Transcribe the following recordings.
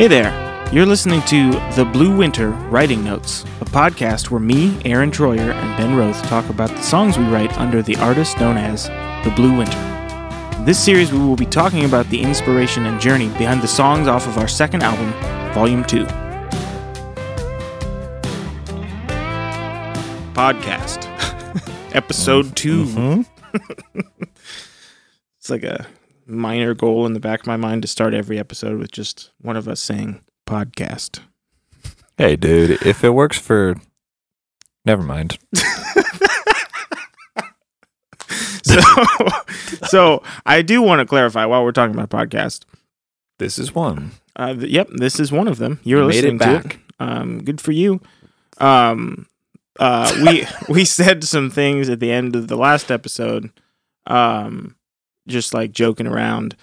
Hey there. You're listening to The Blue Winter Writing Notes, a podcast where me, Aaron Troyer, and Ben Roth talk about the songs we write under the artist known as The Blue Winter. In this series, we will be talking about the inspiration and journey behind the songs off of our second album, Volume 2. Podcast. Episode 2. Mm-hmm. it's like a minor goal in the back of my mind to start every episode with just one of us saying podcast. Hey, dude, if it works for. Never mind. So, so I do want to clarify while we're talking about podcast. This is one. Uh, th- yep, this is one of them. You're You made it listening to it. back. Um, good for you. Um, uh, we we said some things at the end of the last episode, um, just like joking around.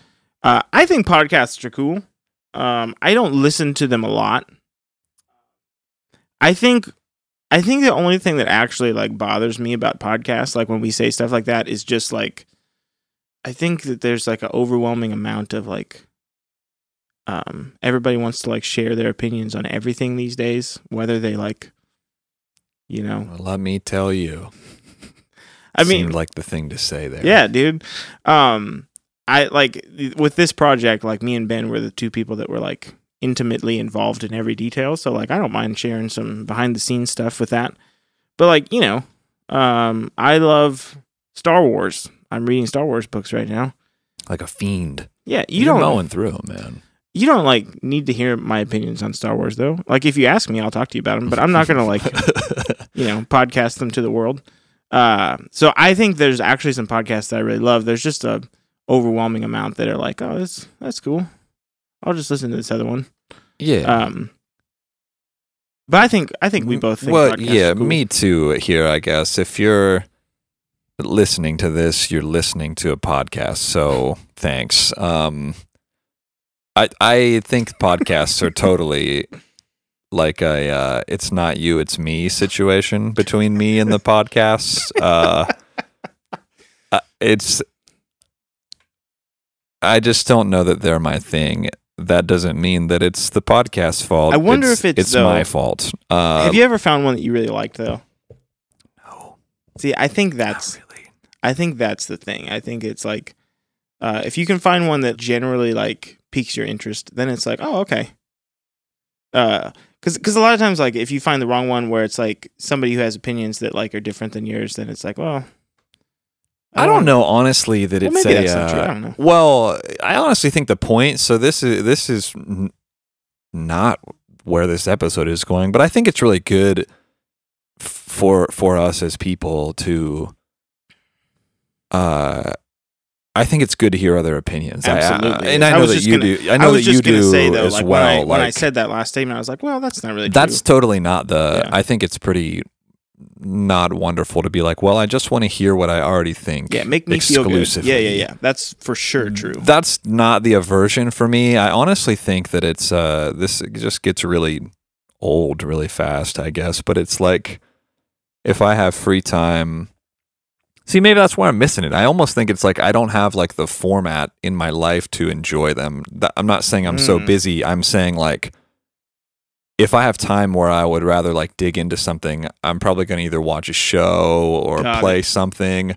Uh, I think podcasts are cool. Um, I don't listen to them a lot. I think I think the only thing that actually like bothers me about podcasts, like when we say stuff like that, is just like I think that there's like an overwhelming amount of like um everybody wants to like share their opinions on everything these days, whether they like you know Well, let me tell you. I mean Seemed like the thing to say there. Yeah, dude. Um, I like with this project, like me and Ben were the two people that were like intimately involved in every detail. So like, I don't mind sharing some behind the scenes stuff with that. But like, you know, um, I love Star Wars. I'm reading Star Wars books right now. Like a fiend. Yeah, you You're don't mowing through them, man. you don't like need to hear my opinions on Star Wars though. Like if you ask me, I'll talk to you about them. But I'm not gonna like you know podcast them to the world. Uh, so I think there's actually some podcasts that I really love. There's just a overwhelming amount that are like, oh, that's that's cool. I'll just listen to this other one. yeah. Um, but I think I think we both think well, yeah, cool. me too. Here, I guess if you're listening to this, you're listening to a podcast. So thanks. Um, I I think podcasts are totally like a uh, it's not you, it's me situation between me and the podcasts. Uh, uh, it's I just don't know that they're my thing. That doesn't mean that it's the podcast's fault. I wonder if it's, it's my fault. Uh, Have you ever found one that you really liked though? no, See, I think that's really. I think that's the thing. I think it's like uh, if you can find one that generally like piques your interest, then it's like, oh, okay. Uh, because because a lot of times like if you find the wrong one where it's like somebody who has opinions that like are different than yours, then it's like, well, I don't know honestly that Well, it's a. true. I uh, don't know. Well, I honestly think the point. So this is this is not where this episode is going, but I think it's really good for for us as people to. Uh, I think it's good to hear other opinions. I- I- Absolutely. and I I know that you gonna- do. I know was that you do say though, as like well. when I when I said that last statement, I was like, well, that's not really that's true. totally not the. Yeah. I think it's pretty not wonderful to be like, well, I just want to hear what I already think. yeah, make me feel good. Yeah, yeah, yeah. That's for sure true. That's not the aversion for me. I honestly think that it's uh this just gets really old really fast, I guess, but it's like if I have free time See, maybe that's why I'm missing it. I almost think it's like I don't have like the format in my life to enjoy them. I'm not saying I'm so Mm. busy. I'm saying like if I have time where I would rather like dig into something, I'm probably going to either watch a show or Got play something.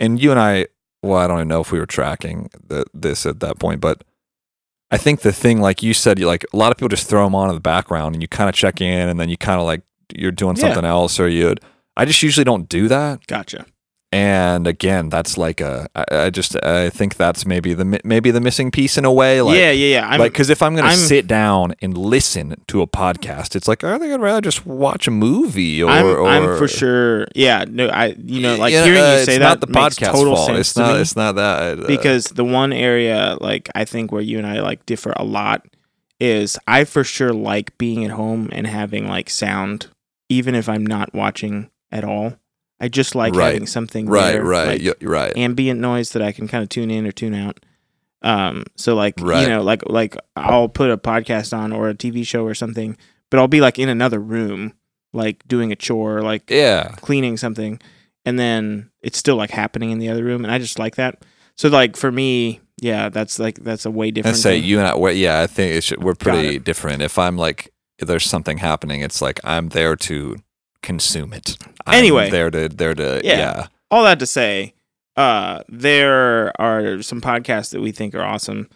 And you and I, well, I don't even know if we were tracking the, this at that point, but I think the thing, like you said, you like a lot of people just throw them on in the background and you kind of check in and then you kind of like you're doing Yeah. something else or you. I just usually don't do that. Gotcha. And again, that's like a. I, I just I think that's maybe the maybe the missing piece in a way. Like, yeah, yeah, yeah. I'm, like because if I'm gonna I'm- sit down and listen to a podcast, it's like I think I'd rather just watch a movie or. I'm, or I'm for sure. Yeah, no, I you know like Yeah, hearing uh, you say it's that not the podcast total fault. sense It's not. me It's not that uh, because the one area like I think where you and I like differ a lot is I for sure like being at home and having like sound, even if I'm not watching at all. I just like Right. having something right, there, right, like, yeah, right. ambient noise that I can kind of tune in or tune out. Um, so like Right. you know, like like I'll put a podcast on or a TV show or something, but I'll be like in another room, like doing a chore, like yeah, cleaning something, and then it's still like happening in the other room, and I just like that. So like for me, Yeah, that's like that's a way I different. say thing. you and I. Yeah, I think it should, we're pretty different. If I'm like, if there's something happening, it's like I'm there to consume it. I'm Anyway. there to there to Yeah. yeah. all that to say, uh, there are some podcasts that we think are awesome,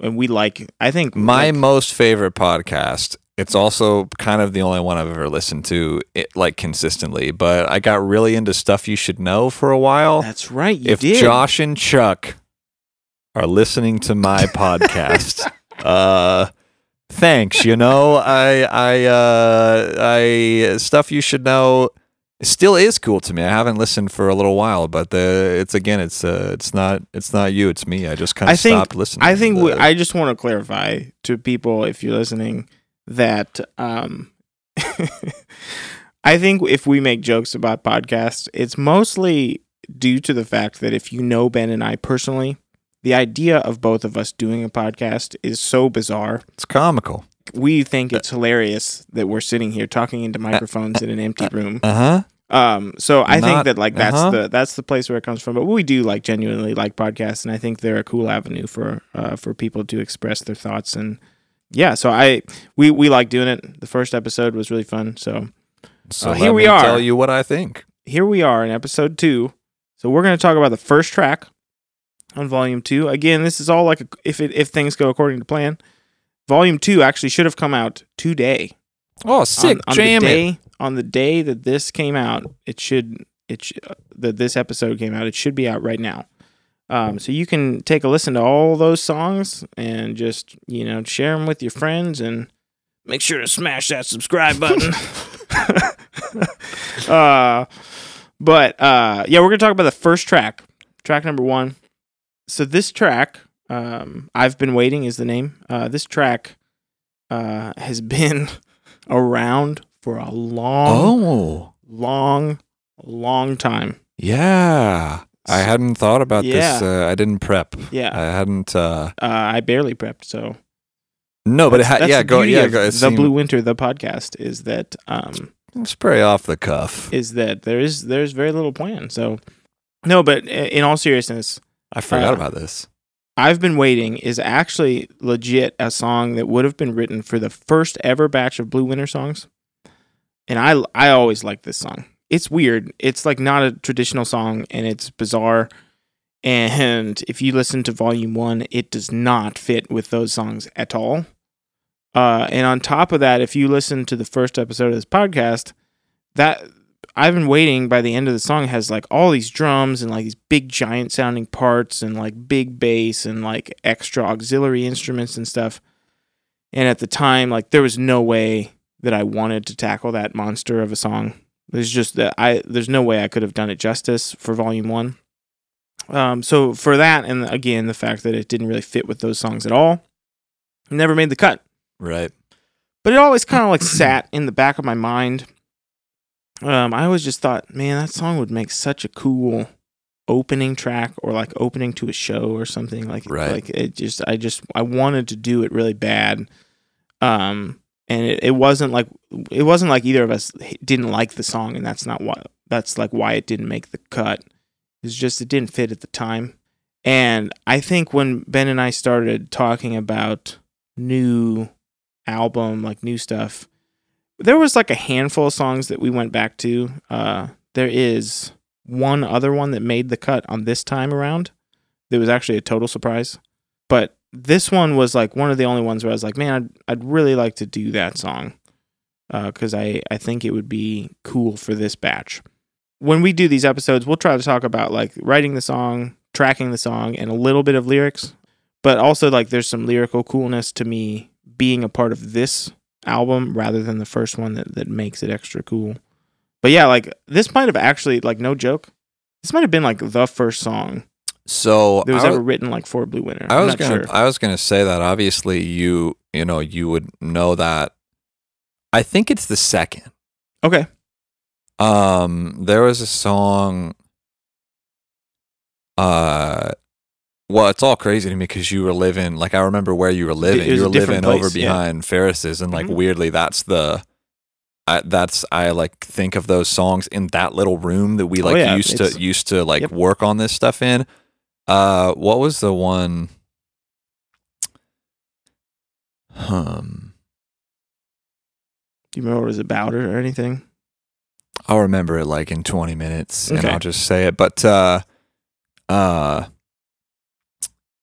and we like. I think My like- most favorite podcast. It's also kind of the only one I've ever listened to, it, like consistently. But I got really into stuff you should know for a while. that's right. If did. Josh and Chuck are listening to my podcast, uh thanks. You know, I I uh I stuff you should know still is cool to me. I haven't listened for a little while, but the it's again it's uh it's not it's not you, it's me. I just kind of stopped listening. I think we, I just want to clarify to people if you're listening that um I think if we make jokes about podcasts, it's mostly due to the fact that if you know Ben and I personally, the idea of both of us doing a podcast is so bizarre. it's comical. We think it's hilarious that we're sitting here talking into microphones in an empty room. Uh-huh. Um, so I think that like that's uh-huh. the that's the place where it comes from. But we do like genuinely like podcasts, and I think they're a cool avenue for uh, for people to express their thoughts. And yeah, so I we we like doing it. The first episode was really fun. So So Uh, here we are. tell you what I think. here we are in episode two. So we're going to talk about the first track on volume two. Again, this is all like a, if it, if things go according to plan. Volume two actually should have come out today. Oh, sick. on, on Jam the it. day on the day that this came out, it should it sh- that this episode came out. It should be out right now. Um, so you can take a listen to all those songs and just you know share them with your friends and make sure to smash that subscribe button. uh, but uh, yeah, we're gonna talk about the first track, track number one. So this track, um, I've been waiting is the name. Uh, this track uh, has been around for a long, Oh. long, long time. Yeah. I hadn't thought about Yeah. this. Uh, I didn't prep. Yeah, I hadn't uh uh, I barely prepped. So No, but ha- yeah, go yeah, go. The seemed- Blue Winter, the podcast, is that um, It's pretty off the cuff. is that there is there's very little plan. So no, but in all seriousness, I forgot uh, about this. I've been waiting is actually legit a song that would have been written for the first ever batch of Blue Winter songs. And I I always like this song. It's weird. It's like not a traditional song and it's bizarre. And if you listen to volume 1, it does not fit with those songs at all. Uh and on top of that, if you listen to the first episode of this podcast, that I've been waiting by the end of the song has like all these drums and like these big giant sounding parts and like big bass and like extra auxiliary instruments and stuff. And at the time, like there was no way that I wanted to tackle that monster of a song. There's just that I there's no way I could have done it justice for volume one. Um, so for that, and again the fact that it didn't really fit with those songs at all, never made the cut Right. but it always kind of like sat in the back of my mind. Um, I always just thought, man, that song would make such a cool opening track or like opening to a show or something like Right. like it just I just I wanted to do it really bad. Um and it, it wasn't like it wasn't like either of us didn't like the song and that's not why that's like why it didn't make the cut. It's just it didn't fit at the time. And I think when Ben and I started talking about new album, like new stuff. There was like a handful of songs that we went back to. Uh, there is one other one that made the cut on this time around. That was actually a total surprise. But this one was like one of the only ones where I was like, man, I'd, I'd really like to do that song because I, I think it would be cool for this batch. When we do these episodes, we'll try to talk about like writing the song, tracking the song, and a little bit of lyrics but also like there's some lyrical coolness to me being a part of this album rather than the first one that, that makes it extra cool but yeah like this might have actually like no joke this might have been like the first song So that was ever written like for blue winter I was gonna sure. I was gonna say that obviously you you know you would know that. I think it's the second. okay Um, there was a song. Uh, well, it's all crazy to me because you were living like I remember where you were living. You were living over place, yeah. behind Ferris's, and like Mhm. weirdly, that's the. I, that's I like think of those songs in that little room that we Oh, like yeah, used it's- to used to like Yep. work on this stuff in. Uh, what was the one? Um, Do you remember what it was about it or anything? I'll remember it like in 20 minutes and I'll just say it. But uh uh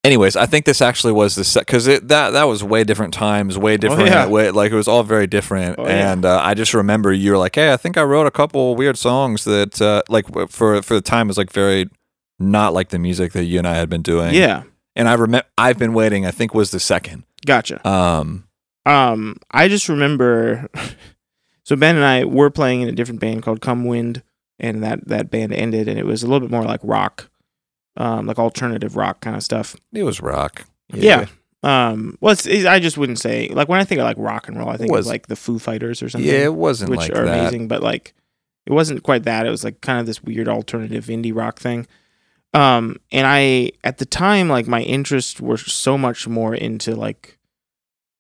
anyways, I think this actually was the set because that that was way different times, way different oh, yeah. way like it was all very different. Oh, yeah. and uh, I just remember you were like, Hey, I think I wrote a couple weird songs that uh like for for the time was like very not like the music that you and I had been doing. Yeah, And I remember I've been waiting, I think was the second. gotcha. Um Um, I just remember. so Ben and I were playing in a different band called Come Wind, and that that band ended, and it was a little bit more like rock, um, like alternative rock kind of stuff. it was rock. Yeah. Um, well, it's, it's- I just wouldn't say like when I think of like rock and roll, I think Was- of like the Foo Fighters or something. Yeah, it wasn't which like are that. amazing, but like it wasn't quite that. It was like kind of this weird alternative indie rock thing. Um, and I at the time like my interests were so much more into like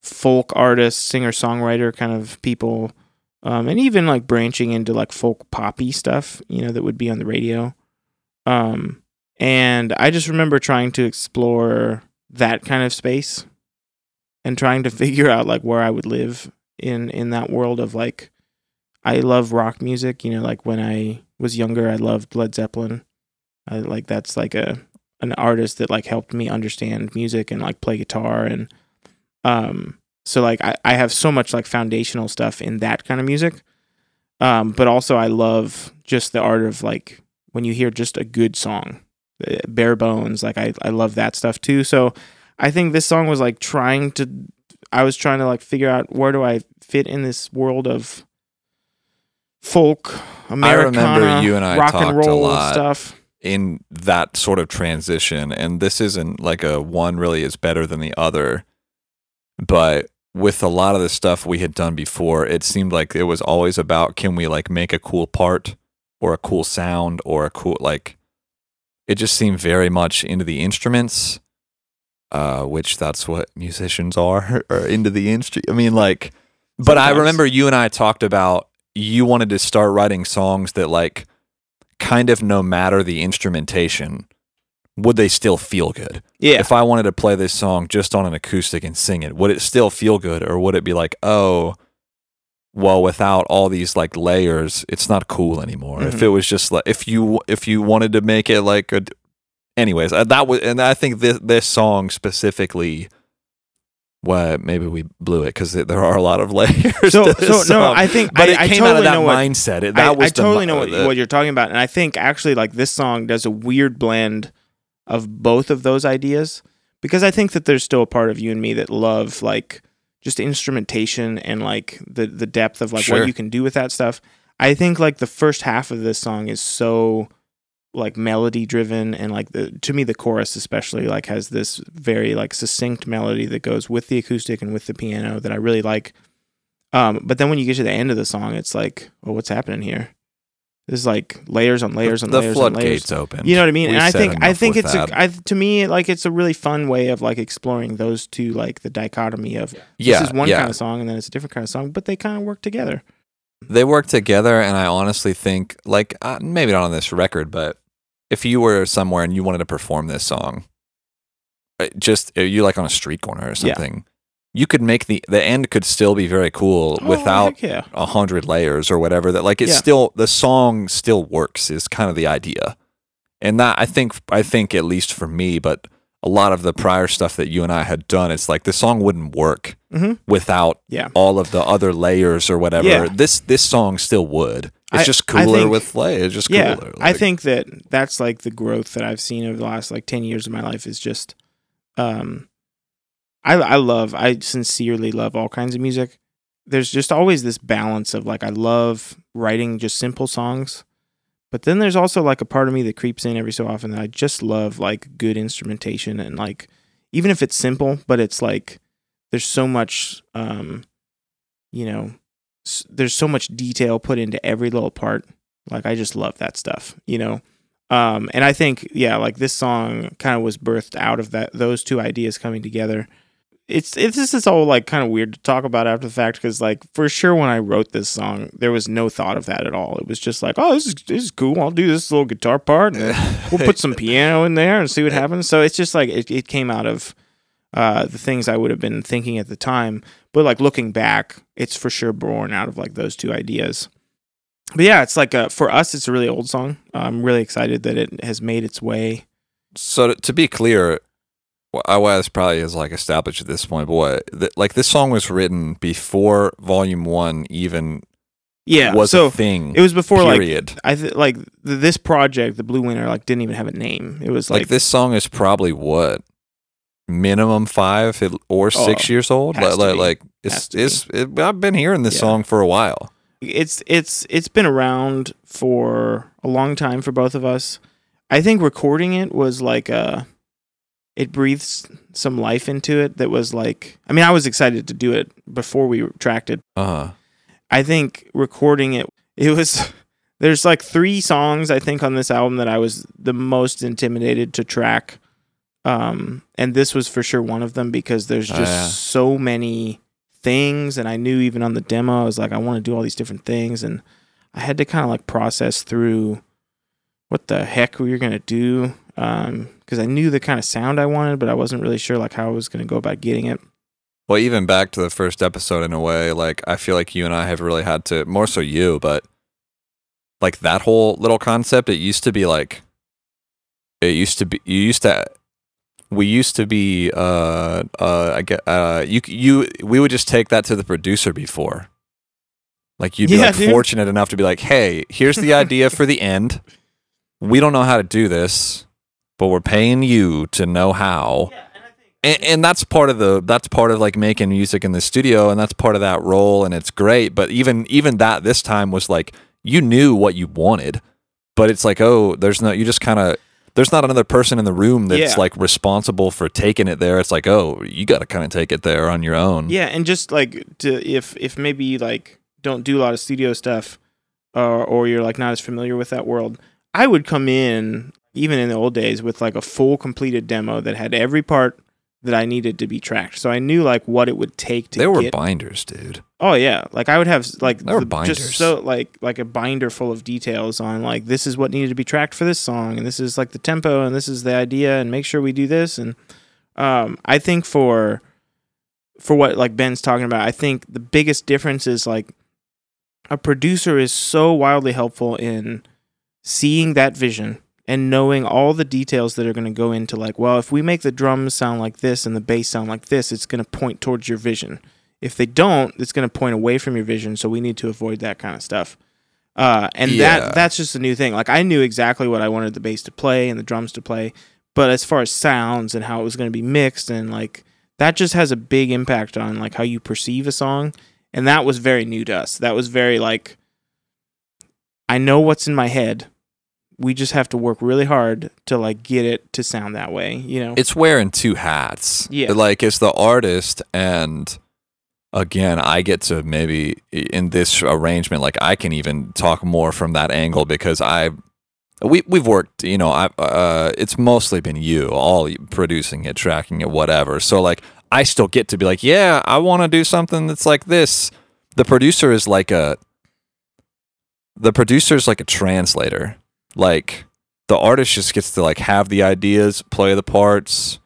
folk artists, singer songwriter kind of people, um, and even like branching into like folk poppy stuff, you know, that would be on the radio. Um, and I just remember trying to explore that kind of space and trying to figure out like where I would live in in that world of like I love rock music, you know, like when I was younger I loved Led Zeppelin. I like that's like a an artist that like helped me understand music and like play guitar and um so like I, I have so much like foundational stuff in that kind of music. Um but also I love just the art of like when you hear just a good song, bare bones, like I I love that stuff too. So I think this song was like trying to I was trying to like figure out where do I fit in this world of folk, Americana, I remember you and I rock talked and a roll lot. stuff. in that sort of transition and this isn't like a one really is better than the other but with a lot of the stuff we had done before it seemed like it was always about can we like make a cool part or a cool sound or a cool like it just seemed very much into the instruments uh which that's what musicians are or into the instrument i mean like but i remember you and i talked about you wanted to start writing songs that like kind of no matter the instrumentation, would they still feel good? Yeah. If I wanted to play this song just on an acoustic and sing it, would it still feel good? Or would it be like, oh, well, without all these like layers, it's not cool anymore. If Mhm. it was just like, if you, if you wanted to make it like a, anyways, uh, that was, and I think this, this song specifically, well, maybe we blew it because there are a lot of layers. So, so no. I think but I, it I came totally out of that know what, mindset. It, I, was I totally mi- know what, the- what you're talking about, and I think actually like this song does a weird blend of both of those ideas because I think that there's still a part of you and me that love like just instrumentation and like the the depth of like Sure. what you can do with that stuff. I think like the first half of this song is so like melody driven and like the to me the chorus especially like has this very like succinct melody that goes with the acoustic and with the piano that I really like. Um, but then when you get to the end of the song, it's like, well, what's happening here? There's like layers on layers on the layers layers. floodgates open. You know what I mean? We and I think I think it's a I, to me like it's a really fun way of like exploring those two like the dichotomy of yeah, this is one yeah. kind of song and then it's a different kind of song, but they kind of work together. they work together, and I honestly think, like, uh, maybe not on this record, but if you were somewhere and you wanted to perform this song, uh, just uh, you like on a street corner or Yeah. You could make the the end could still be very cool Oh, without heck yeah. a hundred layers or whatever. That like it's Yeah. still the song still works is kind of the idea, and that I think I think at least for me, but a lot of the prior stuff that you and I had done, it's like the song wouldn't work Mhm. without Yeah. all of the other layers or whatever. Yeah. This this song still would. It's I- just cooler think- with lay. It's just Yeah, cooler. I think that that's like the growth that I've seen over the last like ten years of my life is just, um, I I love I sincerely love all kinds of music. There's just always this balance of like I love writing just simple songs, but then there's also like a part of me that creeps in every so often that I just love like good instrumentation and like even if it's simple, but it's like there's so much um, you know, s- there's so much detail put into every little part like I just love that stuff, you know. Um, and I think yeah, like this song kind of was birthed out of that those two ideas coming together. It's, it's this is all like kind of weird to talk about after the fact because like for sure when I wrote this song there was no thought of that at all. It was just like oh this is this is cool. I'll do this little guitar part and we'll put some piano in there and see what happens. So it's just like it, it came out of uh, the things I would have been thinking at the time. But like looking back, it's for sure born out of like those two ideas. But yeah, it's like a, for us, it's a really old song. I'm really excited that it has made its way. So to be clear, well, I was probably is like established at this point, but what, th- like this song was written before Volume One even Yeah, was so a thing. it was before like period. I th- like th- this project, the Blue Winter, like didn't even have a name. It was like, like, this song is probably what minimum five or six Oh, years old. Like, like Has it's it's it, I've been hearing this Yeah. song for a while. it's it's it's been around for a long time for both of us. I think recording it was like uh it breathes some life into it that was like I mean I was excited to do it before we tracked it. Uh huh. I think recording it it was there's like three songs I think on this album that I was the most intimidated to track. Um and this was for sure one of them because there's Oh, just yeah. so many things and I knew even on the demo I was like I want to do all these different things and I had to kind of like process through what the heck we were going to do um because I knew the kind of sound I wanted but I wasn't really sure like how I was going to go about getting it. Well, even back to the first episode, in a way, like I feel like you and I have really had to more so you, but like that whole little concept. It used to be like it used to be. You used to. We used to be. Uh. Uh. I get. Uh. You. You. We would just take that to the producer before. Like you'd be Yeah, like dude. fortunate enough to be like, hey, here's the idea for the end. We don't know how to do this, but we're paying you to know how. And, and that's part of the that's part of like making music in the studio and that's part of that role and it's great. But even even that this time was like you knew what you wanted but it's like oh there's no you just kind of there's not another person in the room that's Yeah. like responsible for taking it there. It's like oh you got to kind of take it there on your own. Yeah, and just like to if if maybe you like don't do a lot of studio stuff, or or you're like not as familiar with that world, I would come in even in the old days with like a full completed demo that had every part that I needed to be tracked. So I knew like what it would take to they were get. binders dude oh yeah, like I would have like They were the- binders. just so like like a binder full of details on like this is what needed to be tracked for this song, and this is like the tempo, and this is the idea, and make sure we do this. And um, I think for for what like Ben's talking about, I think the biggest difference is like a producer is so wildly helpful in seeing that vision and knowing all the details that are going to go into like, well, if we make the drums sound like this and the bass sound like this, it's going to point towards your vision. If they don't, it's going to point away from your vision. So we need to avoid that kind of stuff. Uh, and Yeah. that that's just a new thing. Like I knew exactly what I wanted the bass to play and the drums to play, but as far as sounds and how it was going to be mixed and like that just has a big impact on like how you perceive a song and that was very new to us that was very like i know what's in my head we just have to work really hard to like get it to sound that way you know it's wearing two hats. Yeah. Like it's the artist and again, I get to maybe in this arrangement like I can even talk more from that angle because I we we've worked, you know, I uh it's mostly been you all producing it, tracking it, whatever. So like I still get to be like, yeah, I want to do something that's like this. The producer is like a the producer is like a translator. Like the artist just gets to like have the ideas, play the parts,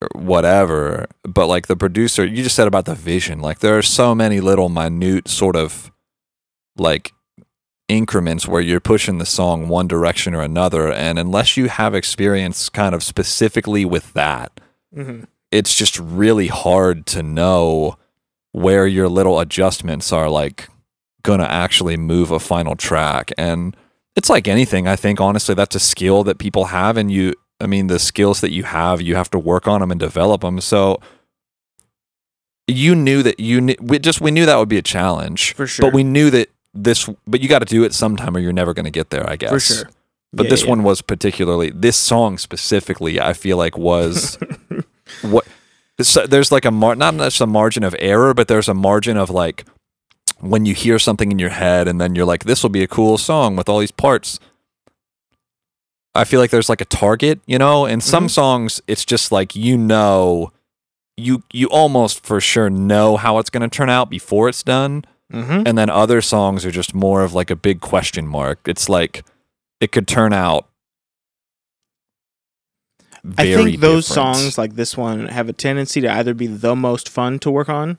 or whatever. But like the producer, you just said about the vision. Like there are so many little minute sort of like increments where you're pushing the song one direction or another. And unless you have experience kind of specifically with that, Mhm. it's just really hard to know where your little adjustments are like gonna actually move a final track and it's like anything i think honestly that's a skill that people have and you i mean the skills that you have you have to work on them and develop them so you knew that you knew, we just we knew that would be a challenge For sure. but we knew that this but you got to do it sometime or you're never going to get there i guess for sure but Yeah, this yeah. one was particularly this song specifically i feel like was what there's like a mar- not just a margin of error but there's a margin of like when you hear something in your head and then you're like this will be a cool song with all these parts i feel like there's like a target you know in some Mhm. songs it's just like you know you you almost for sure know how it's going to turn out before it's done Mm-hmm. and then other songs are just more of like a big question mark it's like it could turn out I think those different. songs like this one have a tendency to either be the most fun to work on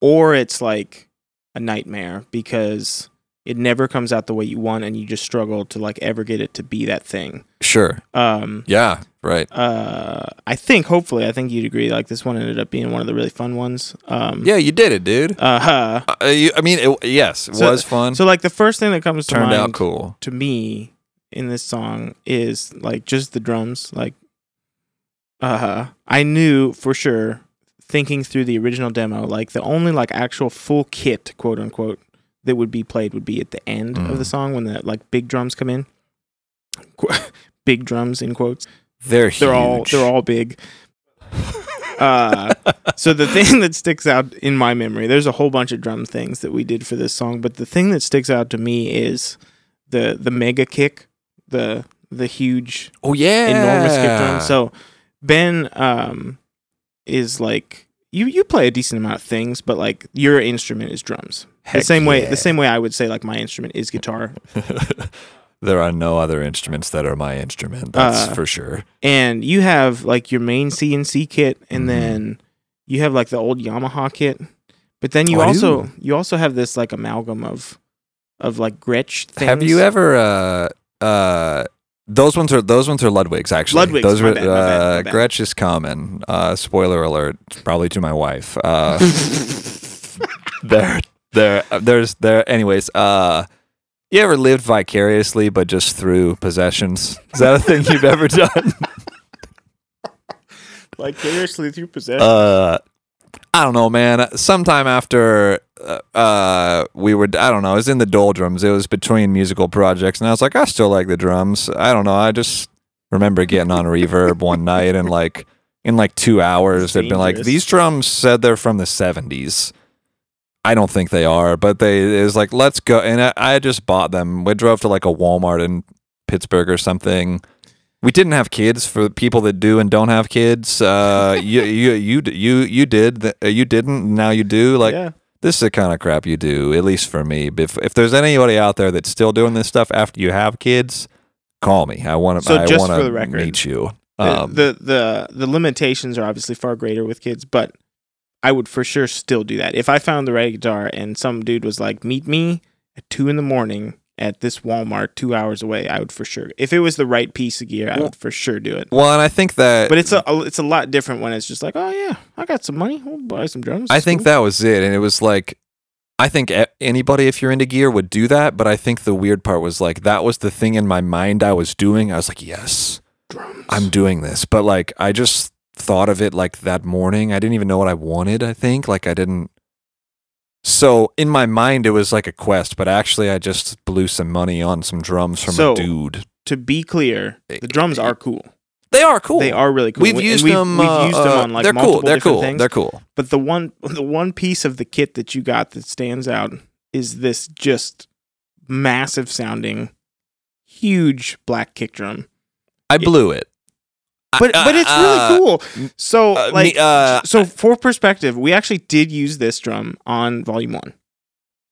or it's like a nightmare because it never comes out the way you want and you just struggle to like ever get it to be that thing. sure. Um yeah right. uh I think hopefully I think you'd agree like this one ended up being one of the really fun ones. Um yeah you did it dude. Uh uh, you, i mean it, yes it So- was fun. so like the first thing that comes to turned mind out cool. to me in this song is like just the drums like uh-huh. I knew for sure thinking through the original demo like the only like actual full kit quote unquote that would be played would be at the end of the Mm. song when the like big drums come in. Big drums in quotes. They're they're all they're all big. Uh so the thing that sticks out in my memory there's a whole bunch of drum things that we did for this song but the thing that sticks out to me is the the mega kick the the huge oh yeah. enormous kick drum. So ben um is like you you play a decent amount of things but like your instrument is drums the Heck same way the same way i would say like my instrument is guitar there are no other instruments that are my instrument. That's Uh, for sure. and you have like your main CNC kit, and Mhm. then you have like the old Yamaha kit, but then you Oh, also you also have this like amalgam of of like Gretsch things. Have you ever? Uh, uh, those ones are those ones are Ludwig's actually. Ludwig's, Those my were bad, my bad, my uh, bad. Gretsch is common. Uh, spoiler alert, probably to my wife. Uh, there, there, there's there. Anyways, uh, you ever lived vicariously, but just through possessions? Is that a thing you've ever done? vicariously through possession? uh I don't know, man. Sometime after uh, uh we were I don't know, I was in the doldrums. It was between musical projects and I was like, I still like the drums. I don't know. I just remember getting on reverb one night and like in like 2 hours they'd been like these drums said they're from the 70s. I don't think they are, but they it was like let's go and I, I just bought them. We drove to like a Walmart in Pittsburgh or something. We didn't have kids for people that do and don't have kids. Uh, you, you, you, you, you did. uh, You didn't. Now you do. Like yeah. This is the kind of crap you do. At least for me. If if there's anybody out there that's still doing this stuff after you have kids, call me. I want to. So I just want for to the record, meet you. The- Um, the the the limitations are obviously far greater with kids, but I would for sure still do that. If I found the right guitar and some dude was like, "Meet me at two in the morning at this Walmart, two hours away," I would for sure. If it was the right piece of gear, I would for sure do it. well, and I think that. But it's a it's a lot different when it's just like, "Oh yeah, I got some money, we'll buy some drums." I think cool." that was it, and it was like. I think anybody, if you're into gear, would do that. But I think the weird part was like that was the thing in my mind I was doing. I was like, yes, drums. I'm doing this. But like I just thought of it like that morning. I didn't even know what I wanted, I think. Like I didn't So in my mind it was like a quest, but actually I just blew some money on some drums from So- a dude. to be clear, the drums are cool. They are cool. They are really cool. We've used we've, them. We've uh, used them uh, on like they're multiple cool. They're different cool. things. They're cool. But the one the one piece of the kit that you got that stands out is this just massive sounding huge black kick drum. I blew it. But Uh, but it's uh, really cool. So uh, like me- uh, so for perspective, we actually did use this drum on volume 1.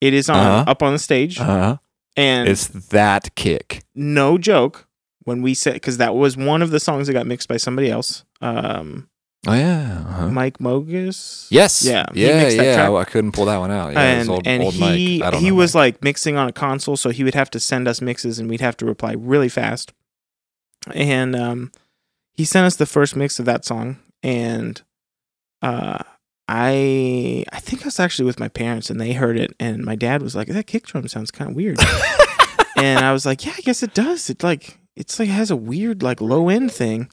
It is on Uh-huh. up on the stage Uh-huh. and It's that kick. no joke when we said cuz that was one of the songs that got mixed by somebody else. Um Oh yeah. Uh-huh. Mike Mogus. Yes. Yeah, Yeah. Yeah. I, I couldn't pull that one out. Yeah. and old, and old he Mike. I don't he know was Mike. like mixing on a console, so he would have to send us mixes, and we'd have to reply really fast. And um, he sent us the first mix of that song, and uh, I I think I was actually with my parents, and they heard it, and my dad was like, "That kick drum sounds kind of weird," and I was like, "Yeah, I guess it does. It like it's like has a weird like low end thing."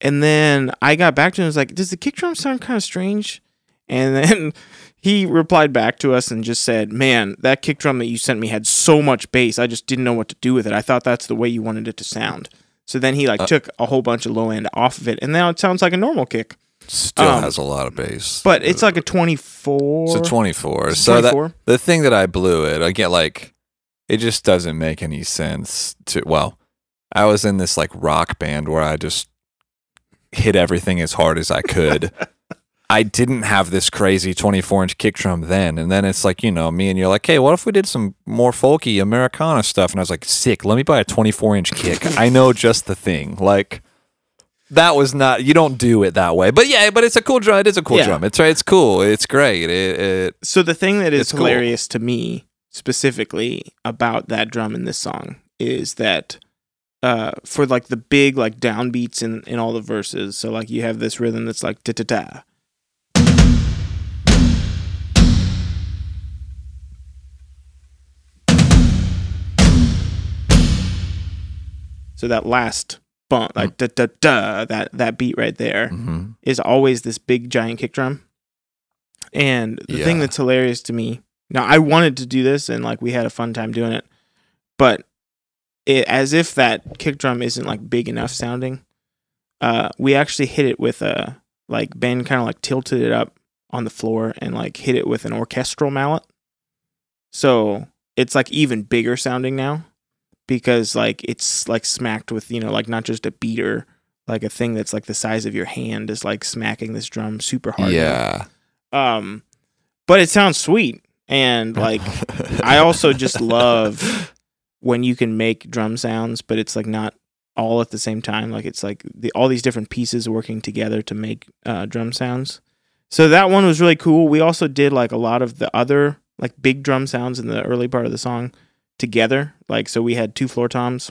And then I got back to him and was like, "Does the kick drum sound kind of strange?" And then he replied back to us and just said, "Man, that kick drum that you sent me had so much bass. I just didn't know what to do with it. I thought that's the way you wanted it to sound." So then he like Uh, took a whole bunch of low end off of it, and now it sounds like a normal kick, still um, has a lot of bass. but it's like a twenty four. It's a 24. It's so that the thing that I blew it, I get like, it just doesn't make any sense to, well, I was in this like rock band where I just hit everything as hard as I could. I didn't have this crazy 24 inch kick drum then. And then it's like, you know, me and you're like, hey, what if we did some more folky Americana stuff? And I was like, sick, let me buy a 24 inch kick. I know just the thing. Like, that was not, you don't do it that way. But yeah, but it's a cool drum. It is a cool Yeah. drum. It's right, It's cool. It's great. It, it, So the thing that is It's cool. hilarious to me specifically about that drum in this song is that uh for like the big like downbeats in in all the verses. So like you have this rhythm that's like da da da. So that last bump, like da da da, that that beat right there mhm. is always this big giant kick drum. And the thing that's hilarious to me now, I wanted to do this and like we had a fun time doing it, but it, as if that kick drum isn't like big enough sounding, uh, we actually hit it with a like Ben kind of like tilted it up on the floor and like hit it with an orchestral mallet. So it's like even bigger sounding now because like it's like smacked with, you know, like not just a beater, like a thing that's like the size of your hand is like smacking this drum super hard. yeah. Um, but it sounds sweet. And like, I also just love when you can make drum sounds, but it's like not all at the same time. Like it's like the, all these different pieces working together to make uh, drum sounds. So that one was really cool. We also did like a lot of the other like big drum sounds in the early part of the song together. Like so, we had two floor toms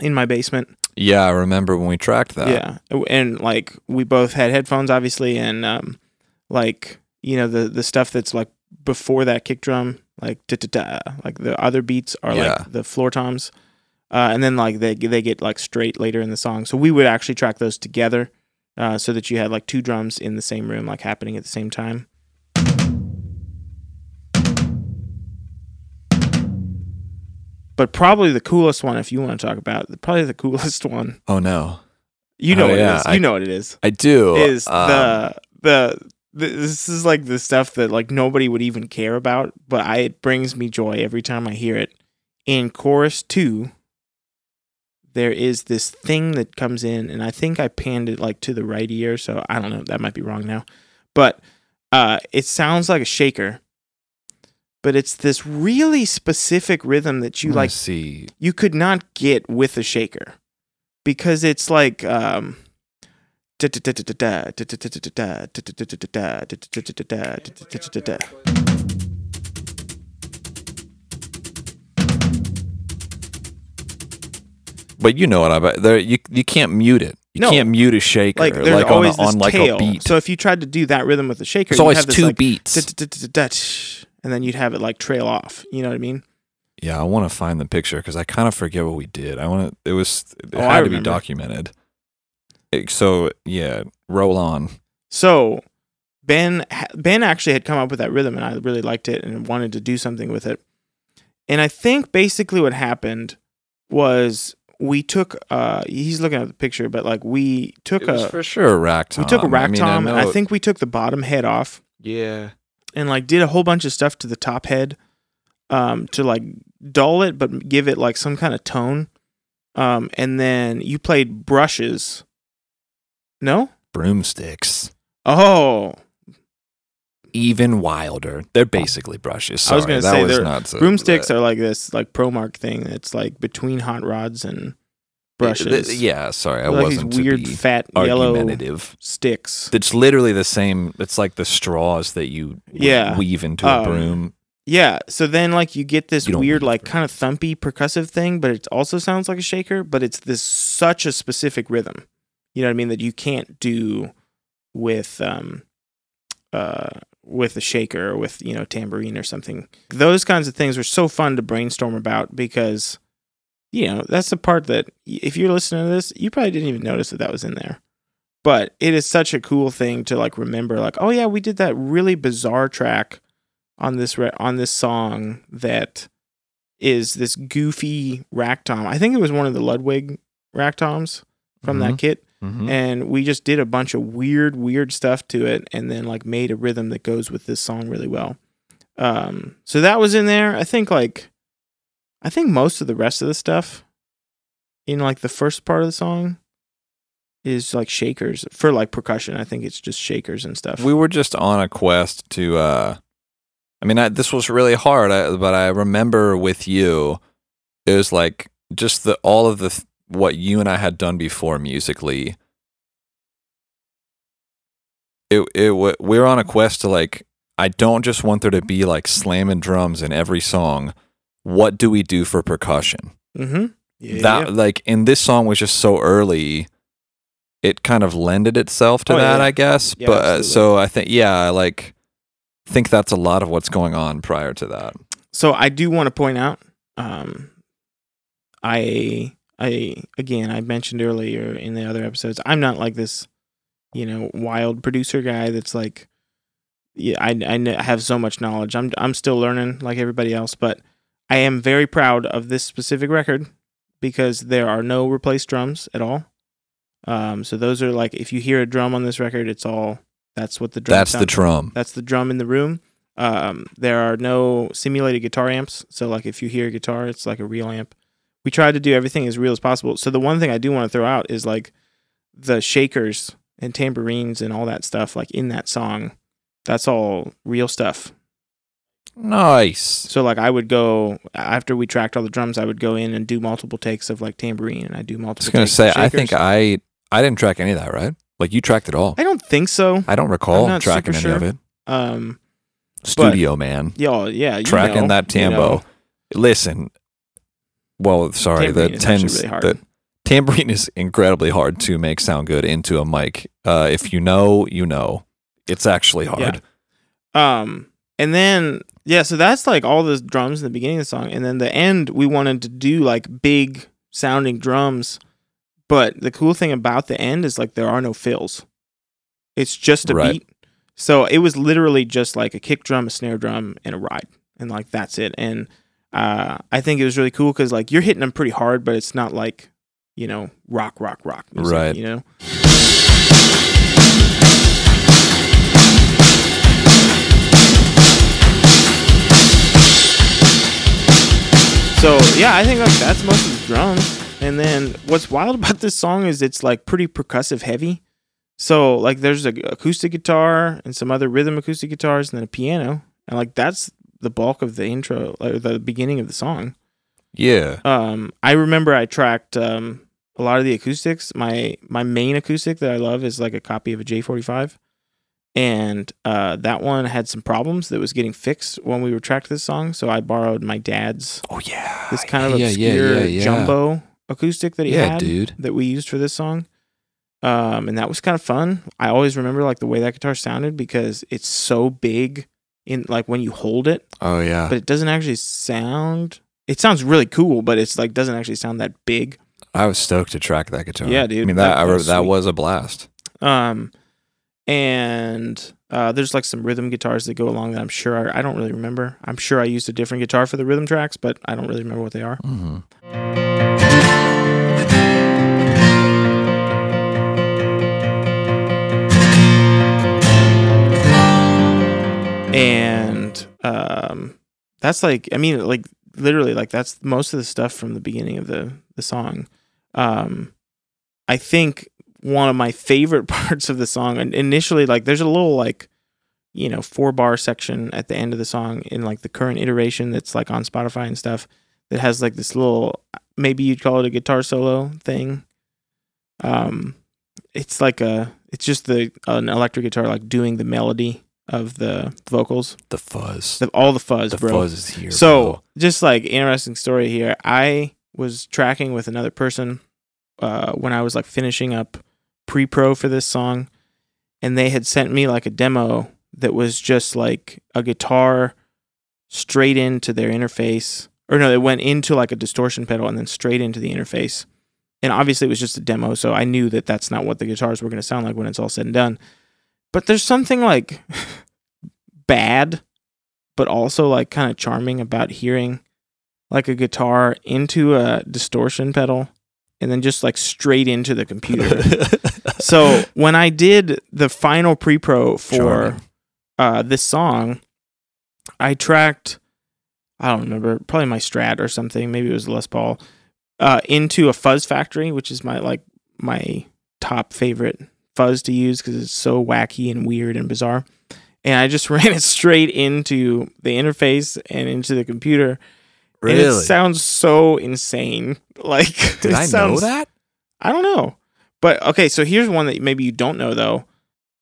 in my basement. Yeah, I remember when we tracked that. Yeah, and like we both had headphones, obviously, and um, like you know the the stuff that's like before that kick drum, like da da da, like the other beats are Yeah. like the floor toms, uh, and then like they they get like straight later in the song. So we would actually track those together, uh, so that you had like two drums in the same room, like happening at the same time. But probably the coolest one, if you want to talk about, it, probably the coolest one. Oh no. You know Oh, what yeah, it is. I- you know what it is. I do. Is Um, the the th- this is like the stuff that like nobody would even care about, but I it brings me joy every time I hear it. In chorus two, there is this thing that comes in, and I think I panned it like to the right ear, so I don't know. That might be wrong now, but uh, it sounds like a shaker. But it's this really specific rhythm that you like see. you could not get with a shaker because it's like um But you know what I. There you you can't mute it. You No. can't mute a shaker like like, there's on, a, always this on like tail. a beat. So if you tried to do that rhythm with a shaker, you'd always two like beats. And then you'd have it like trail off. You know what I mean? Yeah, I want to find the picture because I kind of forget what we did. I want to. It was. It Oh, had to be documented. It- so yeah, roll on. So Ben Ben actually had come up with that rhythm, and I really liked it and wanted to do something with it. And I think basically what happened was we took. uh He's looking at the picture, but like we took It was a for sure a rack tom. we took a rack I mean, tom, and I think we took the bottom head off yeah. And like did a whole bunch of stuff to the top head, um, to like dull it but give it like some kind of tone. Um, and then you played brushes. No. broomsticks. Oh, Even wilder. They're basically brushes. Sorry, I was gonna that say was they're- not so- broomsticks that- are like this like Promark thing that's like between hot rods and brushes. Th- Yeah, sorry, I like wasn't these weird fat yellow sticks. It's literally the same. It's like the straws that you Yeah. weave into a Um, broom. Yeah, so then like you get this You weird like kind of thumpy percussive thing, but it also sounds like a shaker, but it's this such a specific rhythm. You know what I mean that you can't do with um uh with a shaker or with, you know, tambourine or something. Those kinds of things were so fun to brainstorm about because you know, that's the part that if you're listening to this, you probably didn't even notice that that was in there. But it is such a cool thing to like remember like, oh yeah, we did that really bizarre track on this re- on this song that is this goofy rack tom. I think it was one of the Ludwig rack toms from that kit, Mhm. and we just did a bunch of weird, weird stuff to it, and then like made a rhythm that goes with this song really well. Um, so that was in there. I think like, I think most of the rest of the stuff in like the first part of the song is like shakers for like percussion. I think it's just shakers and stuff. we were just on a quest to uh i mean I, this was really hard I, but i remember with you it was like just the all of the th- what you and i had done before musically it it we were on a quest to like i don't just want there to be like slamming drums in every song what do we do for percussion mm-hmm. Yeah, that yeah. like and this song was just so early it kind of lended itself to Oh, that yeah. i guess but uh, so i think yeah I like think that's a lot of what's going on prior to that So I do want to point out, um, I I again I mentioned earlier in the other episodes, I'm not like this, you know, wild producer guy that's like, yeah, I I have so much knowledge. I'm I'm still learning like everybody else, but I am very proud of this specific record because there are no replaced drums at all. Um, so those are like if you hear a drum on this record, it's all that's what the drum. that's the drum that's the drum in the room. Um, there are no simulated guitar amps, so like if you hear a guitar, it's like a real amp. We tried to do everything as real as possible. So the one thing I do want to throw out is like the shakers and tambourines and all that stuff, like in that song. That's all real stuff. Nice. So like I would go after we tracked all the drums, I would go in and do multiple takes of like tambourine, and I do multiple. i was gonna takes say i think i i didn't track any of that right? Like you tracked it all. I don't think so. i don't recall tracking any of it. Um, studio man. Yeah, yeah, you tracking know, that you know. listen well sorry the Tambourine actually tens really hard. the tambourine is incredibly hard to make sound good into a mic. Uh if you know you know. It's actually hard. Um, and then yeah, so that's like all the drums in the beginning of the song, and then the end we wanted to do like big sounding drums, but the cool thing about the end is like there are no fills. It's just a Right. beat. So it was literally just like a kick drum, a snare drum, and a ride, and like that's it. And uh, I think it was really cool because like you're hitting them pretty hard, but it's not like you know rock, rock, rock, music, Right. You know. So yeah, I think like that's most of the drums. And then what's wild about this song is it's like pretty percussive heavy. So like there's a acoustic guitar and some other rhythm acoustic guitars and then a piano. And like that's the bulk of the intro or the beginning of the song. yeah Um I remember I tracked um a lot of the acoustics. My my main acoustic that I love is like a copy of a J45. And uh, that one had some problems that was getting fixed when we were tracked this song. So I borrowed my dad's oh yeah this kind of yeah, obscure yeah, yeah, jumbo acoustic that he had dude that we used for this song. Um, and that was kind of fun. I always remember like the way that guitar sounded because it's so big in like when you hold it, oh yeah but it doesn't actually sound. It sounds really cool, but it's like doesn't actually sound that big. I was stoked to track that guitar. Yeah, dude, I mean that that I, was that was a blast. Um, and uh, there's like some rhythm guitars that go along that I'm sure I, I don't really remember. I'm sure I used a different guitar for the rhythm tracks, but I don't really remember what they are. hmm and um that's like i mean like literally like that's most of the stuff from the beginning of the the song um i think one of my favorite parts of the song and initially like there's a little like you know four bar section at the end of the song in like the current iteration that's like on spotify and stuff that has like this little maybe you'd call it a guitar solo thing um it's like a it's just the an electric guitar like doing the melody of the vocals The fuzz. the, all the fuzz the bro fuzz is here. so bro. just like interesting story here i was tracking with another person uh when i was like finishing up pre-pro for this song and they had sent me like a demo that was just like a guitar straight into their interface or no it went into like a distortion pedal and then straight into the interface. And obviously it was just a demo so i knew that that's not what the guitars were going to sound like when it's all said and done. But there's something like bad but also like kind of charming about hearing like a guitar into a distortion pedal and then just like straight into the computer. so when I did the final pre-pro for uh, this song, I tracked I don't remember probably my Strat or something maybe it was Les Paul uh, into a Fuzz Factory, which is my like my top favorite fuzz to use because it's so wacky and weird and bizarre. And I just ran it straight into the interface and into the computer. And it sounds so insane. Like Did I know that? I don't know. But okay, so here's one that maybe you don't know though.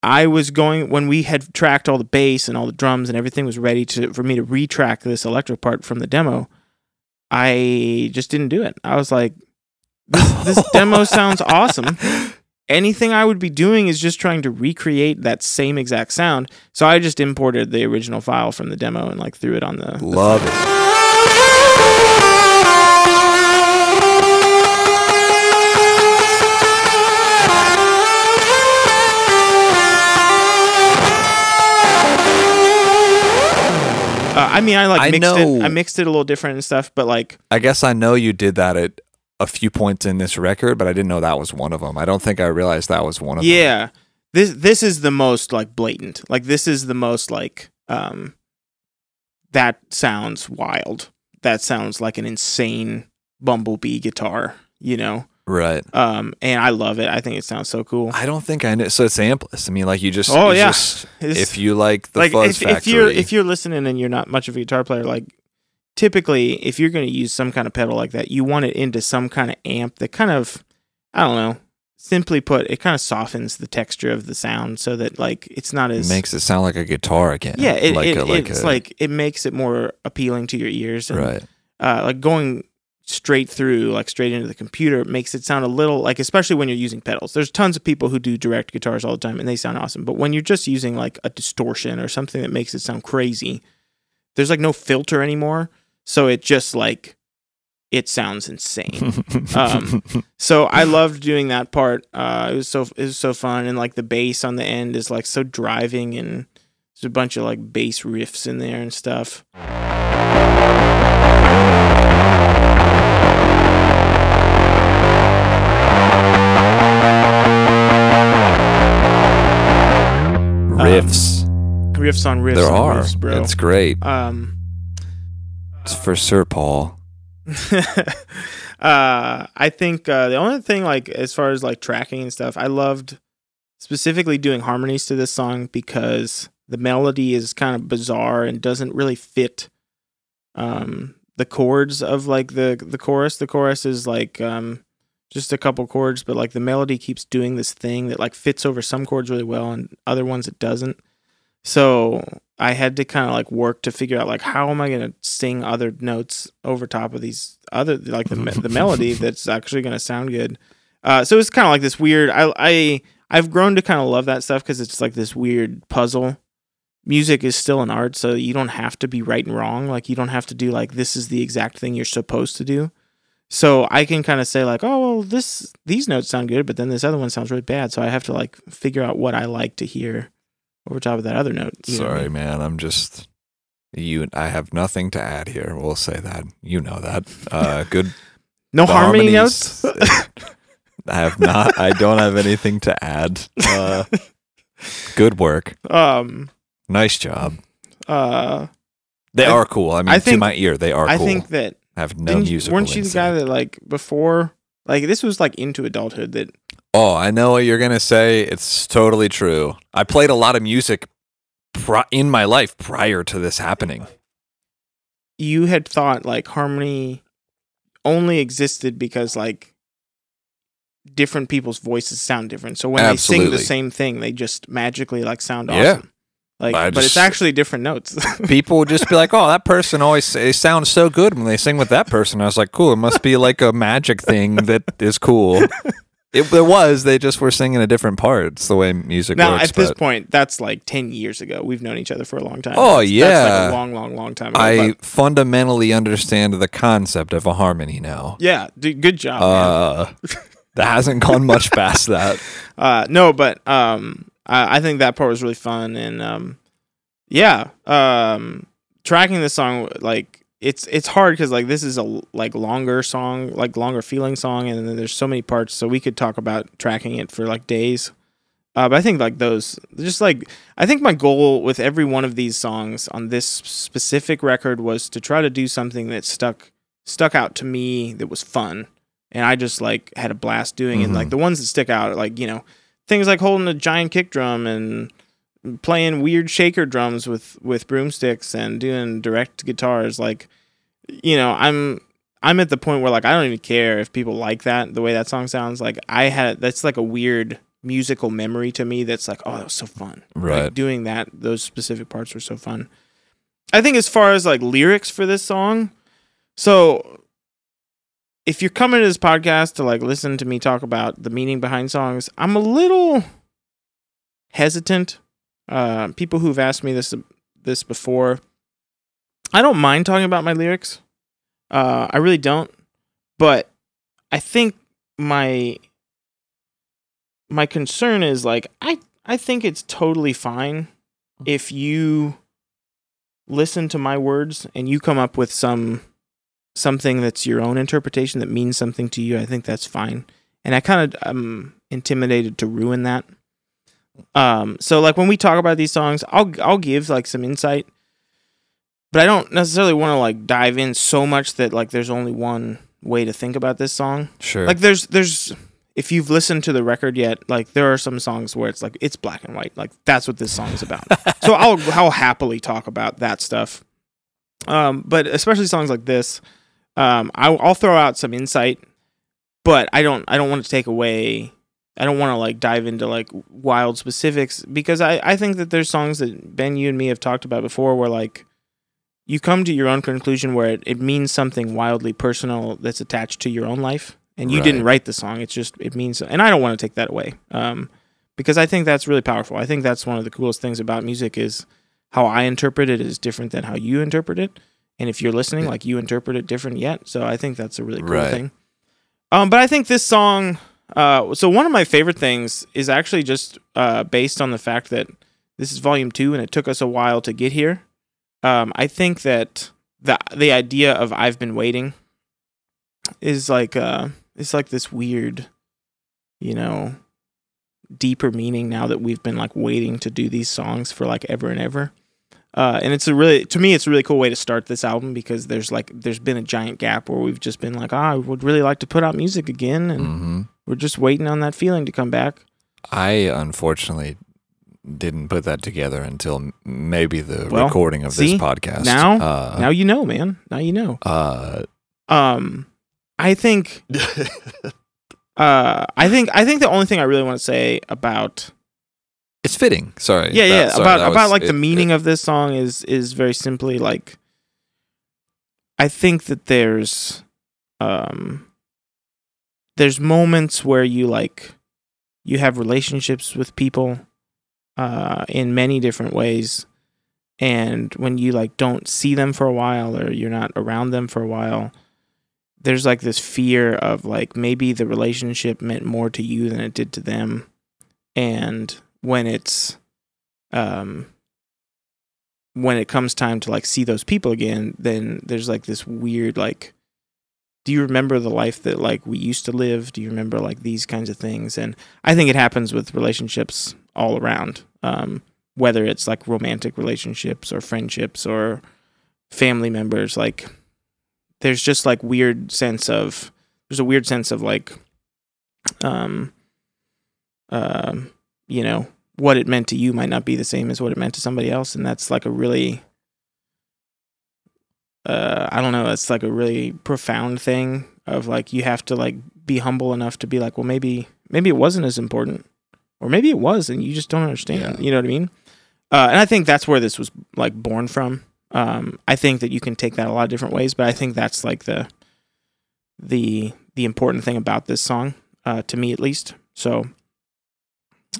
I was going when we had tracked all the bass and all the drums and everything was ready to for me to retrack this electric part from the demo. I just didn't do it. I was like, this, this demo sounds awesome. Anything I would be doing is just trying to recreate that same exact sound. So I just imported the original file from the demo and like threw it on the, the Love it. Uh, I mean, I like I mixed know- it. I mixed it a little different and stuff, but like I guess I know you did that at a few points in this record, but I didn't know that was one of them. I don't think I realized that was one of them. yeah this this is the most like blatant like this is the most like um that sounds wild that sounds like an insane bumblebee guitar you know Right. um and i love it i think it sounds so cool I don't think I know. So it's ampless. I mean, like you just. Oh, yeah. just- if you like the like Fuzz if, if you're if you're listening and you're not much of a guitar player like typically if you're going to use some kind of pedal like that you want it into some kind of amp that kind of i don't know simply put it kind of softens the texture of the sound so that like it's not as it makes it sound like a guitar again. yeah it, like it, a, like it's a, like it makes it more appealing to your ears and right. uh, like going straight through like straight into the computer makes it sound a little like especially when you're using pedals there's tons of people who do direct guitars all the time and they sound awesome but when you're just using like a distortion or something that makes it sound crazy there's like no filter anymore so it just like it sounds insane um, so I loved doing that part. Uh, it was so it was so fun, and like the bass on the end is like so driving, and there's a bunch of like bass riffs in there and stuff. riffs. Riffs on riffs. there are. riffs, bro. It's great. um, It's for Sir Paul. uh, I think uh, the only thing like as far as like tracking and stuff, I loved specifically doing harmonies to this song because the melody is kind of bizarre and doesn't really fit um the chords of like the the chorus. The chorus is like um just a couple chords, but like the melody keeps doing this thing that like fits over some chords really well and other ones it doesn't. So I had to kind of like work to figure out like how am I going to sing other notes over top of these other like the the melody that's actually going to sound good. Uh, so it's kind of like this weird. I I I've grown to kind of love that stuff because it's like this weird puzzle. Music is still an art, so you don't have to be right and wrong. Like you don't have to do like this is the exact thing you're supposed to do. So I can kind of say like, oh well, this these notes sound good, but then this other one sounds really bad. So I have to like figure out what I like to hear over top of that other note. you know what I Sorry, mean? man. I'm just you. I have nothing to add here. We'll say that. You know that. Uh, good No the harmony notes. I have not. I don't have anything to add. Uh, good work. um. Nice job. Uh. They I- are cool. I mean, I to think- my ear, they are I cool. think that I have no didn't musical weren't you the guy that like before like this was like into adulthood that Oh, I know what you're gonna say. It's totally true. I played a lot of music pri- in my life prior to this happening. you had thought like harmony only existed because like different people's voices sound different. So when they sing the same thing, they just magically like sound Yeah. Awesome. Like, I but it's actually different notes. People would just be like, "Oh, that person always they sound so good when they sing with that person." I was like, "Cool, it must be like a magic thing that is cool." It, there was. They just were singing a different part. It's the way music works. now, works. at this but point, that's like ten years ago. We've known each other for a long time. Oh, That's- that's yeah. like a long, long, long time. Ago, I but- fundamentally understand the concept of a harmony now. yeah, dude, good job. man. Uh, that hasn't gone much past that. Uh, no, but um, I, I think that part was really fun, and um, yeah, um, tracking this song like it's it's hard because like this is a like longer song, like longer feeling song, and then there's so many parts, so we could talk about tracking it for like days. Uh, but I think like those, just like I think my goal with every one of these songs on this specific record was to try to do something that stuck stuck out to me that was fun and I just like had a blast doing it. And, like the ones that stick out, are, like you know, things like holding a giant kick drum and playing weird shaker drums with with broomsticks and doing direct guitars. Like, you know, I'm I'm at the point where like I don't even care if people like that the way that song sounds. Like I had that's like a weird musical memory to me. That's like oh that was so fun. Like, Right. doing that those specific parts were so fun. I think as far as like lyrics for this song, so if you're coming to this podcast to like listen to me talk about the meaning behind songs, I'm a little hesitant. Uh, people who've asked me this this before, I don't mind talking about my lyrics. Uh, I really don't, but I think my my concern is like I I think it's totally fine if you listen to my words and you come up with some something that's your own interpretation that means something to you. I think that's fine. And I kind of am intimidated to ruin that. Um so like when we talk about these songs, I'll I'll give like some insight but I don't necessarily want to like dive in so much that like there's only one way to think about this song. Sure. Like there's there's if you've listened to the record yet, like there are some songs where it's like it's black and white. Like that's what this song is about. so I'll I'll happily talk about that stuff. Um, but especially songs like this, um, I'll, I'll throw out some insight, but I don't I don't want to take away. I don't want to like dive into like wild specifics because I I think that there's songs that Ben you and me have talked about before where like you come to your own conclusion where it, it means something wildly personal that's attached to your own life and you didn't write the song it's just it means and i don't want to take that away um, because i think that's really powerful i think that's one of the coolest things about music is how i interpret it is different than how you interpret it and if you're listening like you interpret it different yet so i think that's a really cool Right. thing um, but i think this song uh, so one of my favorite things is actually just uh, based on the fact that this is volume two and it took us a while to get here um, I think that the the idea of I've been waiting is like uh it's like this weird, you know, deeper meaning now that we've been like waiting to do these songs for like ever and ever. Uh, and it's a really to me it's a really cool way to start this album because there's like there's been a giant gap where we've just been like ah, I would really like to put out music again and hmm we're just waiting on that feeling to come back. I unfortunately didn't put that together until maybe the Well, recording of see? this podcast. Now- uh, now you know, man. Now you know. uh, Um I think uh I think I think the only thing I really want to say about it's fitting. Sorry. yeah That- yeah sorry, about about was- like the meaning it- of this song is is very simply like I think that there's um there's moments where you like you have relationships with people uh in many different ways and when you like don't see them for a while or you're not around them for a while there's like this fear of like maybe the relationship meant more to you than it did to them and when it's um when it comes time to like see those people again then there's like this weird like do you remember the life that like we used to live? Do you remember like these kinds of things? And i think it happens with relationships all around um whether it's like romantic relationships or friendships or family members like there's just like weird sense of there's a weird sense of like um um you know what it meant to you might not be the same as what it meant to somebody else and that's like a really uh i don't know it's like a really profound thing of like you have to like be humble enough to be like well maybe maybe it wasn't as important or maybe it was and you just don't understand Yeah. you know what i mean? Uh and i think that's where this was like born from. Um i think that you can take that a lot of different ways but i think that's like the the the important thing about this song uh to me at least. So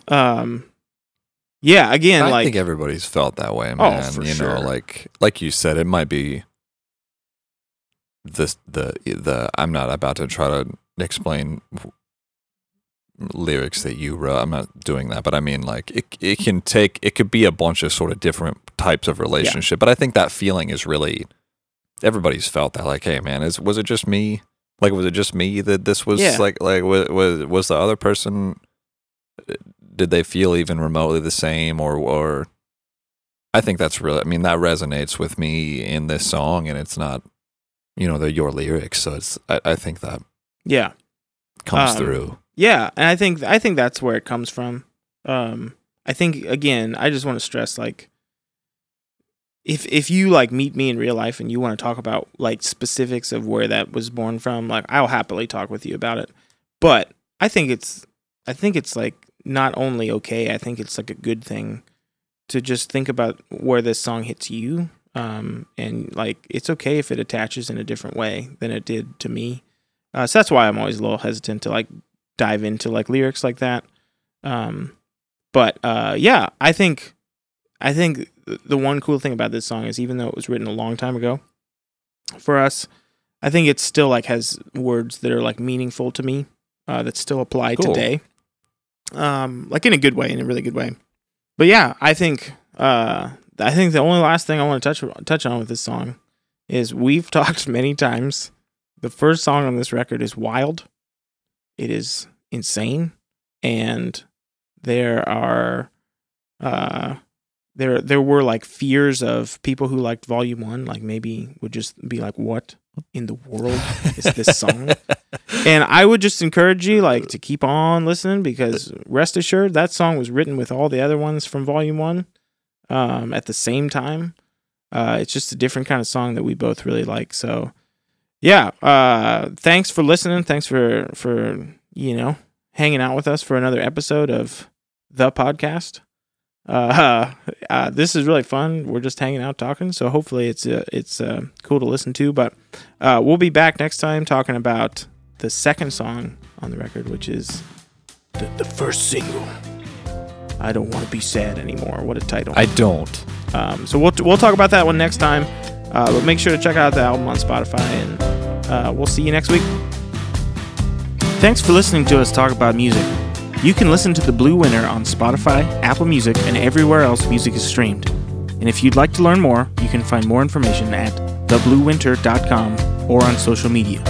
um yeah again like I like think everybody's felt that way, Oh, man. for you sure. know, like like you said, it might be this the the. I'm not about to try to explain lyrics that you wrote. I'm not doing that, but I mean, like it it can take it could be a bunch of sort of different types of relationship. But I think that feeling is really everybody's felt that. Like, hey, man, is was it just me? Like, was it just me that this was Yeah. like like was was was the other person? Did they feel even remotely the same or or I think that's really I mean that resonates with me in this song and it's not you know they're your lyrics so it's I, I think that yeah comes Um, through. Yeah, and I think I think that's where it comes from. Um, I think again, I just want to stress like if if you like meet me in real life and you want to talk about like specifics of where that was born from, like I'll happily talk with you about it. But I think it's I think it's like not only okay, I think it's like a good thing to just think about where this song hits you. Um, and like it's okay if it attaches in a different way than it did to me. Uh, so that's why I'm always a little hesitant to like dive into like lyrics like that. Um, but uh, yeah, I think I think the one cool thing about this song is even though it was written a long time ago for us, I think it still like has words that are like meaningful to me uh, that still apply Cool. today. Um, like in a good way, in a really good way. But yeah, I think uh, I think the only last thing I want to touch touch on with this song is we've talked many times. The first song on this record is wild. It is insane, and there are uh there there were like fears of people who liked volume one like maybe would just be like what in the world is this song? And i would just encourage you like to keep on listening because rest assured that song was written with all the other ones from volume one um at the same time. Uh it's just a different kind of song that we both really like. So yeah uh thanks for listening. Thanks for for you know hanging out with us for another episode of the podcast uh, uh, this is really fun. We're just hanging out talking, so hopefully it's uh, it's uh, cool to listen to. But uh, we'll be back next time talking about the second song on the record, which is the, the first single. I don't want to be sad anymore. What a title! I don't. Um, so we'll we'll talk about that one next time. Uh, but make sure to check out the album on Spotify, and uh, we'll see you next week. Thanks for listening to us talk about music. You can listen to The Blue Winter on Spotify, Apple Music, and everywhere else music is streamed. And if you'd like to learn more, you can find more information at thebluewinter.com or on social media.